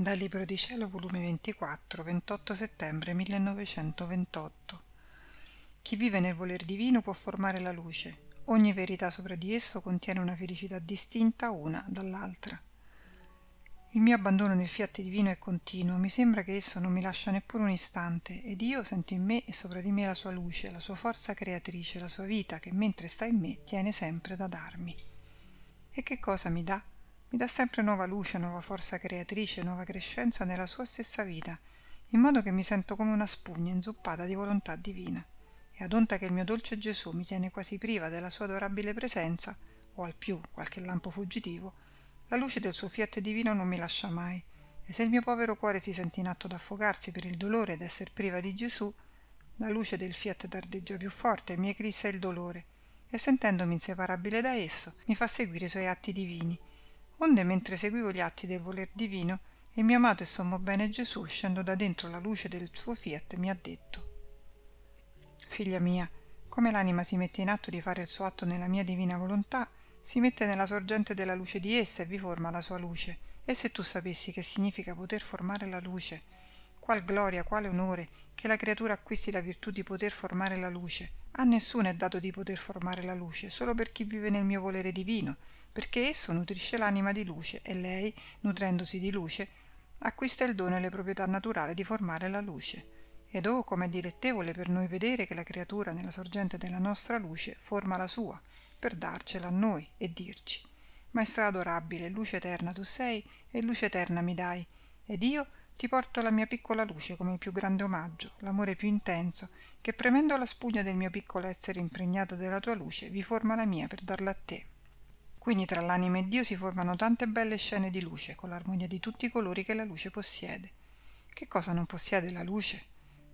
Dal Libro di Cielo, volume 24, 28 settembre 1928. Chi vive nel voler divino può formare la luce. Ogni verità sopra di esso contiene una felicità distinta una dall'altra. Il mio abbandono nel fiat divino è continuo, mi sembra che esso non mi lascia neppure un istante, ed io sento in me e sopra di me la sua luce, la sua forza creatrice, la sua vita che mentre sta in me tiene sempre da darmi. E che cosa mi dà? Mi dà sempre nuova luce, nuova forza creatrice, nuova crescenza nella sua stessa vita, in modo che mi sento come una spugna inzuppata di volontà divina. E ad onta che il mio dolce Gesù mi tiene quasi priva della sua adorabile presenza, o al più qualche lampo fuggitivo, la luce del suo fiat divino non mi lascia mai, e se il mio povero cuore si sente in atto d'affogarsi per il dolore d'essere priva di Gesù, la luce del fiat dardeggia più forte e mi eclissa il dolore, e sentendomi inseparabile da esso, mi fa seguire i suoi atti divini. Onde mentre seguivo gli atti del voler divino, il mio amato e sommo bene Gesù, scendo da dentro la luce del suo fiat, mi ha detto Figlia mia, come l'anima si mette in atto di fare il suo atto nella mia divina volontà, si mette nella sorgente della luce di essa e vi forma la sua luce. E se tu sapessi che significa poter formare la luce, qual gloria, quale onore, che la creatura acquisti la virtù di poter formare la luce. A nessuno è dato di poter formare la luce, solo per chi vive nel mio volere divino, perché esso nutrisce l'anima di luce e lei, nutrendosi di luce, acquista il dono e le proprietà naturali di formare la luce. Ed oh, com'è dilettevole per noi vedere che la creatura nella sorgente della nostra luce forma la sua, per darcela a noi e dirci. Maestra adorabile luce eterna tu sei e luce eterna mi dai. Ed io ti porto la mia piccola luce come il più grande omaggio l'amore più intenso che premendo la spugna del mio piccolo essere impregnato della tua luce vi forma la mia per darla a te quindi tra l'anima e Dio si formano tante belle scene di luce con l'armonia di tutti i colori che la luce possiede che cosa non possiede la luce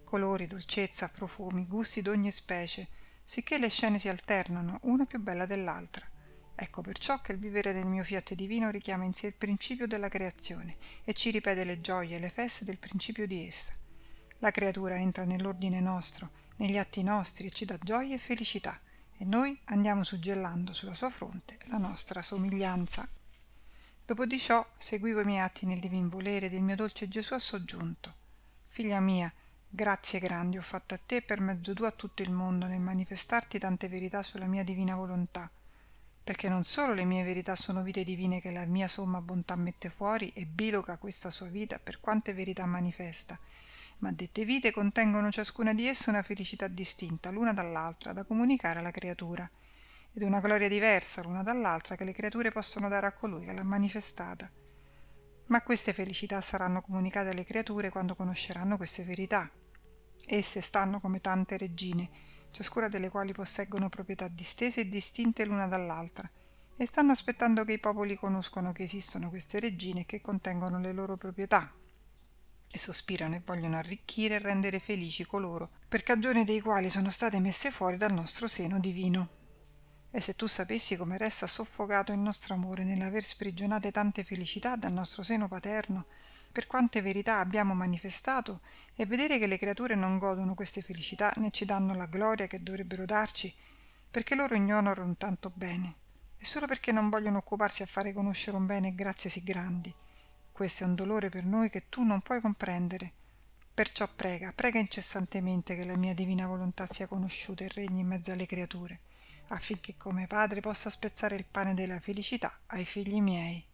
colori dolcezza profumi gusti d'ogni specie sicché le scene si alternano, una più bella dell'altra. Ecco perciò che il vivere del mio fiat divino richiama in sé il principio della creazione e ci ripete le gioie e le feste del principio di essa. La creatura entra nell'ordine nostro, negli atti nostri e ci dà gioia e felicità, e noi andiamo suggellando sulla sua fronte la nostra somiglianza. Dopo di ciò seguivo i miei atti nel divin volere del mio dolce Gesù ha soggiunto. Figlia mia, Grazie grandi ho fatto a te per mezzo tuo a tutto il mondo nel manifestarti tante verità sulla mia divina volontà, perché non solo le mie verità sono vite divine che la mia somma bontà mette fuori e biloca questa sua vita per quante verità manifesta, ma dette vite contengono ciascuna di esse una felicità distinta l'una dall'altra da comunicare alla creatura, ed una gloria diversa l'una dall'altra che le creature possono dare a colui che l'ha manifestata. Ma queste felicità saranno comunicate alle creature quando conosceranno queste verità, Esse stanno come tante regine, ciascuna delle quali posseggono proprietà distese e distinte l'una dall'altra, e stanno aspettando che i popoli conoscano che esistono queste regine e che contengono le loro proprietà, e sospirano e vogliono arricchire e rendere felici coloro, per cagione dei quali sono state messe fuori dal nostro seno divino. E se tu sapessi come resta soffocato il nostro amore nell'aver sprigionate tante felicità dal nostro seno paterno, per quante verità abbiamo manifestato e vedere che le creature non godono queste felicità né ci danno la gloria che dovrebbero darci, perché loro ignorano tanto bene, e solo perché non vogliono occuparsi a fare conoscere un bene e grazie sì grandi. Questo è un dolore per noi che tu non puoi comprendere. Perciò prega, prega incessantemente che la mia divina volontà sia conosciuta e regni in mezzo alle creature, affinché come padre possa spezzare il pane della felicità ai figli miei.